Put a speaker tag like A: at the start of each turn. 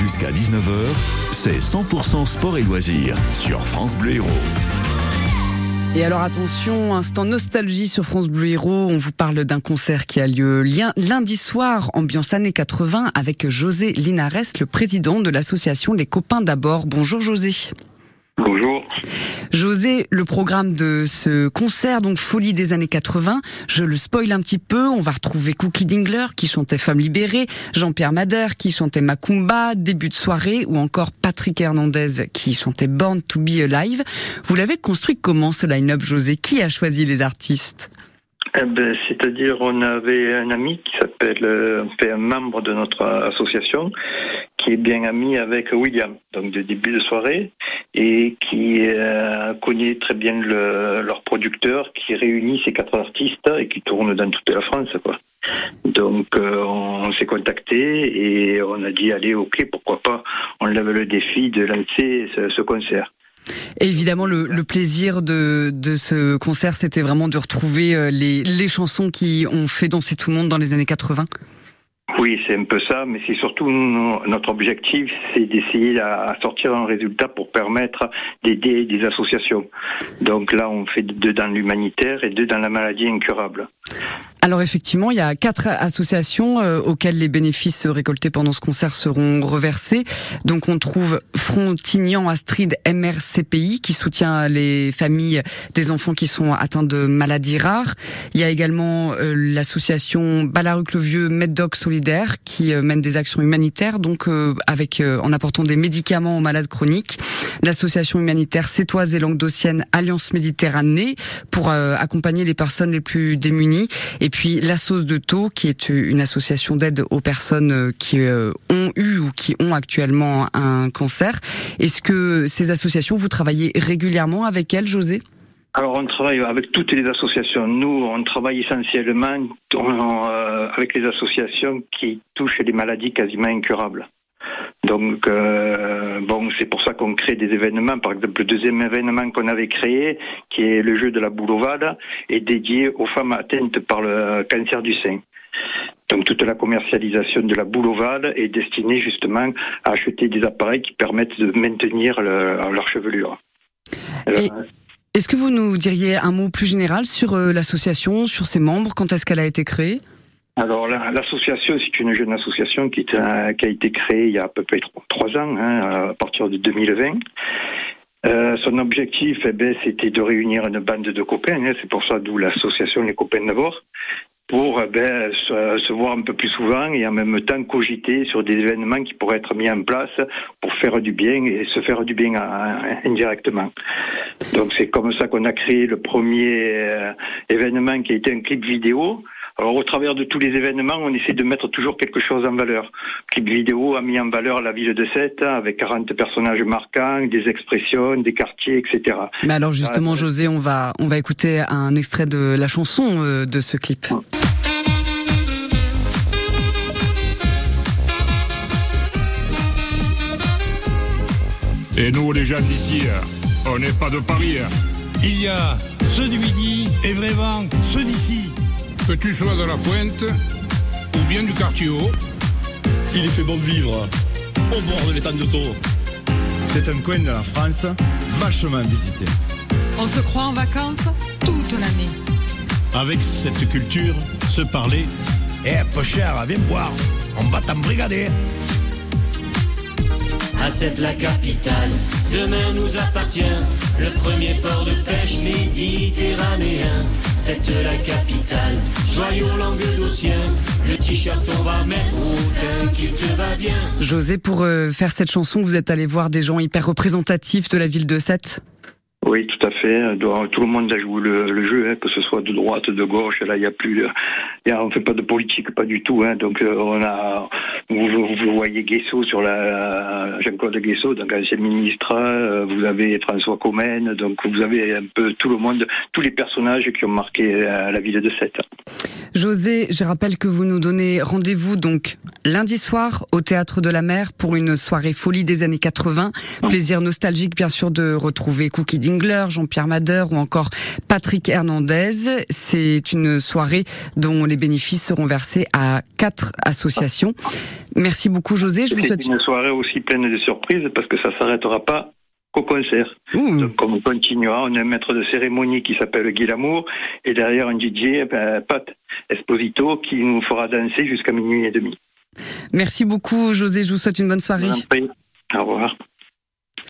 A: Jusqu'à 19h, c'est 100% sport et loisirs sur France Bleu Héros.
B: Et alors attention, instant nostalgie sur France Bleu Héros, on vous parle d'un concert qui a lieu lundi soir, ambiance années 80, avec José Linares, le président de l'association Les Copains d'abord. Bonjour José.
C: Bonjour.
B: Le programme de ce concert, donc Folie des années 80, je le spoil un petit peu, on va retrouver Cookie Dingler qui chantait Femme libérée, Jean-Pierre Madère qui chantait Macumba, début de soirée, ou encore Patrick Hernandez qui chantait Born to be Alive. Vous l'avez construit comment ce line-up, José? Qui a choisi les artistes?
C: Eh ben, C'est-à-dire, on avait un ami qui s'appelle, euh, un membre de notre association, qui est bien ami avec William, donc de début de soirée, et qui euh, connaît très bien leur producteur, qui réunit ces quatre artistes et qui tourne dans toute la France, quoi. Donc euh, on s'est contacté et on a dit allez ok pourquoi pas on lève le défi de lancer ce concert
B: évidemment, le, plaisir de, ce concert, c'était vraiment de retrouver euh, les, les chansons qui ont fait danser tout le monde dans les années 80
C: oui, c'est un peu ça, mais c'est surtout notre objectif, c'est d'essayer à sortir un résultat pour permettre d'aider des associations. Donc là, on fait deux dans l'humanitaire et deux dans la maladie incurable.
B: Alors effectivement, il y a quatre associations euh, auxquelles les bénéfices récoltés pendant ce concert seront reversés. Donc on trouve Frontignan Astrid MRCPI qui soutient les familles des enfants qui sont atteints de maladies rares. Il y a également euh, l'association Balaruc-le-Vieux Meddoc Solidaire qui euh, mène des actions humanitaires donc avec en apportant des médicaments aux malades chroniques. L'association humanitaire sétoise et languedocienne Alliance Méditerranée pour accompagner les personnes les plus démunies et puis la sauce de Taux, qui est une association d'aide aux personnes euh, qui euh, ont eu ou qui ont actuellement un cancer. Est-ce que ces associations, vous travaillez régulièrement avec elles, José?
C: Alors on travaille avec toutes les associations. Nous, on travaille essentiellement euh, avec les associations qui touchent les maladies quasiment incurables. Donc, euh, bon, c'est pour ça qu'on crée des événements. Par exemple, le deuxième événement qu'on avait créé, qui est le jeu de la boule ovale, est dédié aux femmes atteintes par le cancer du sein. Donc toute la commercialisation de la boule ovale est destinée justement à acheter des appareils qui permettent de maintenir leur chevelure.
B: Est-ce que vous nous diriez un mot plus général sur euh, l'association, sur ses membres, quand est-ce qu'elle a été créée?
C: Alors l'association, c'est une jeune association qui, a été créée il y a à peu près trois ans, hein, à partir de 2020. Euh, son objectif, eh ben, c'était de réunir une bande de copains. Hein, c'est pour ça d'où l'association Les Copains d'abord, pour eh ben, se, voir un peu plus souvent et en même temps cogiter sur des événements qui pourraient être mis en place pour faire du bien et se faire du bien indirectement. Donc c'est comme ça qu'on a créé le premier euh, événement qui a été un clip vidéo alors au travers de tous les événements, on essaie de mettre toujours quelque chose en valeur. Clip vidéo a mis en valeur la ville de Sète avec 40 personnages marquants, des expressions, des quartiers, etc.
B: Mais alors justement, José, on va on va écouter un extrait de la chanson euh, de ce clip.
D: Et nous, les jeunes d'ici, on n'est pas de Paris.
E: Il y a ceux du Midi et vraiment ceux d'ici.
D: Que tu sois dans la pointe ou bien du quartier haut.
E: Il est fait bon de vivre au bord de l'étang de Taux. C'est un coin de la France vachement visité.
F: On se croit en vacances toute l'année.
E: Avec cette culture, se parler.
G: Eh, peu cher, viens boire. On va t'embrigader.
H: À cette la capitale, demain nous appartient. Le premier port de pêche méditerranéen. C'est la capitale, joyau languedocien. Le t-shirt on va mettre au qui te va bien.
B: José, pour euh, faire cette chanson, vous êtes allé voir des gens hyper représentatifs de la ville de Sète?
C: Oui, tout à fait. Tout le monde a joué le, jeu, hein, que ce soit de droite, de gauche. Là, il n'y a plus, y a, fait pas de politique, pas du tout. Hein. Donc, euh, on a, vous, vous, voyez Guesso sur la Jean-Claude Guesso, donc ancien ministre. Euh, vous avez François Comène, donc vous avez un peu tout le monde, tous les personnages qui ont marqué euh, la ville de Sète.
B: José, je rappelle que vous nous donnez rendez-vous donc lundi soir au théâtre de la Mer pour une soirée folie des années 80. Plaisir nostalgique, bien sûr, de retrouver Cookie Dingler, Jean-Pierre Madeur ou encore Patrick Hernandez. C'est une soirée dont les bénéfices seront versés à quatre associations. Merci beaucoup José. Je vous souhaite
C: une soirée aussi pleine de surprises parce que ça s'arrêtera pas qu'au concert. Donc on continuera, on a un maître de cérémonie qui s'appelle Guy Lamour et derrière un DJ, ben, Pat Esposito, qui nous fera danser jusqu'à minuit et demi.
B: Merci beaucoup José, je vous souhaite une bonne soirée.
C: Au revoir.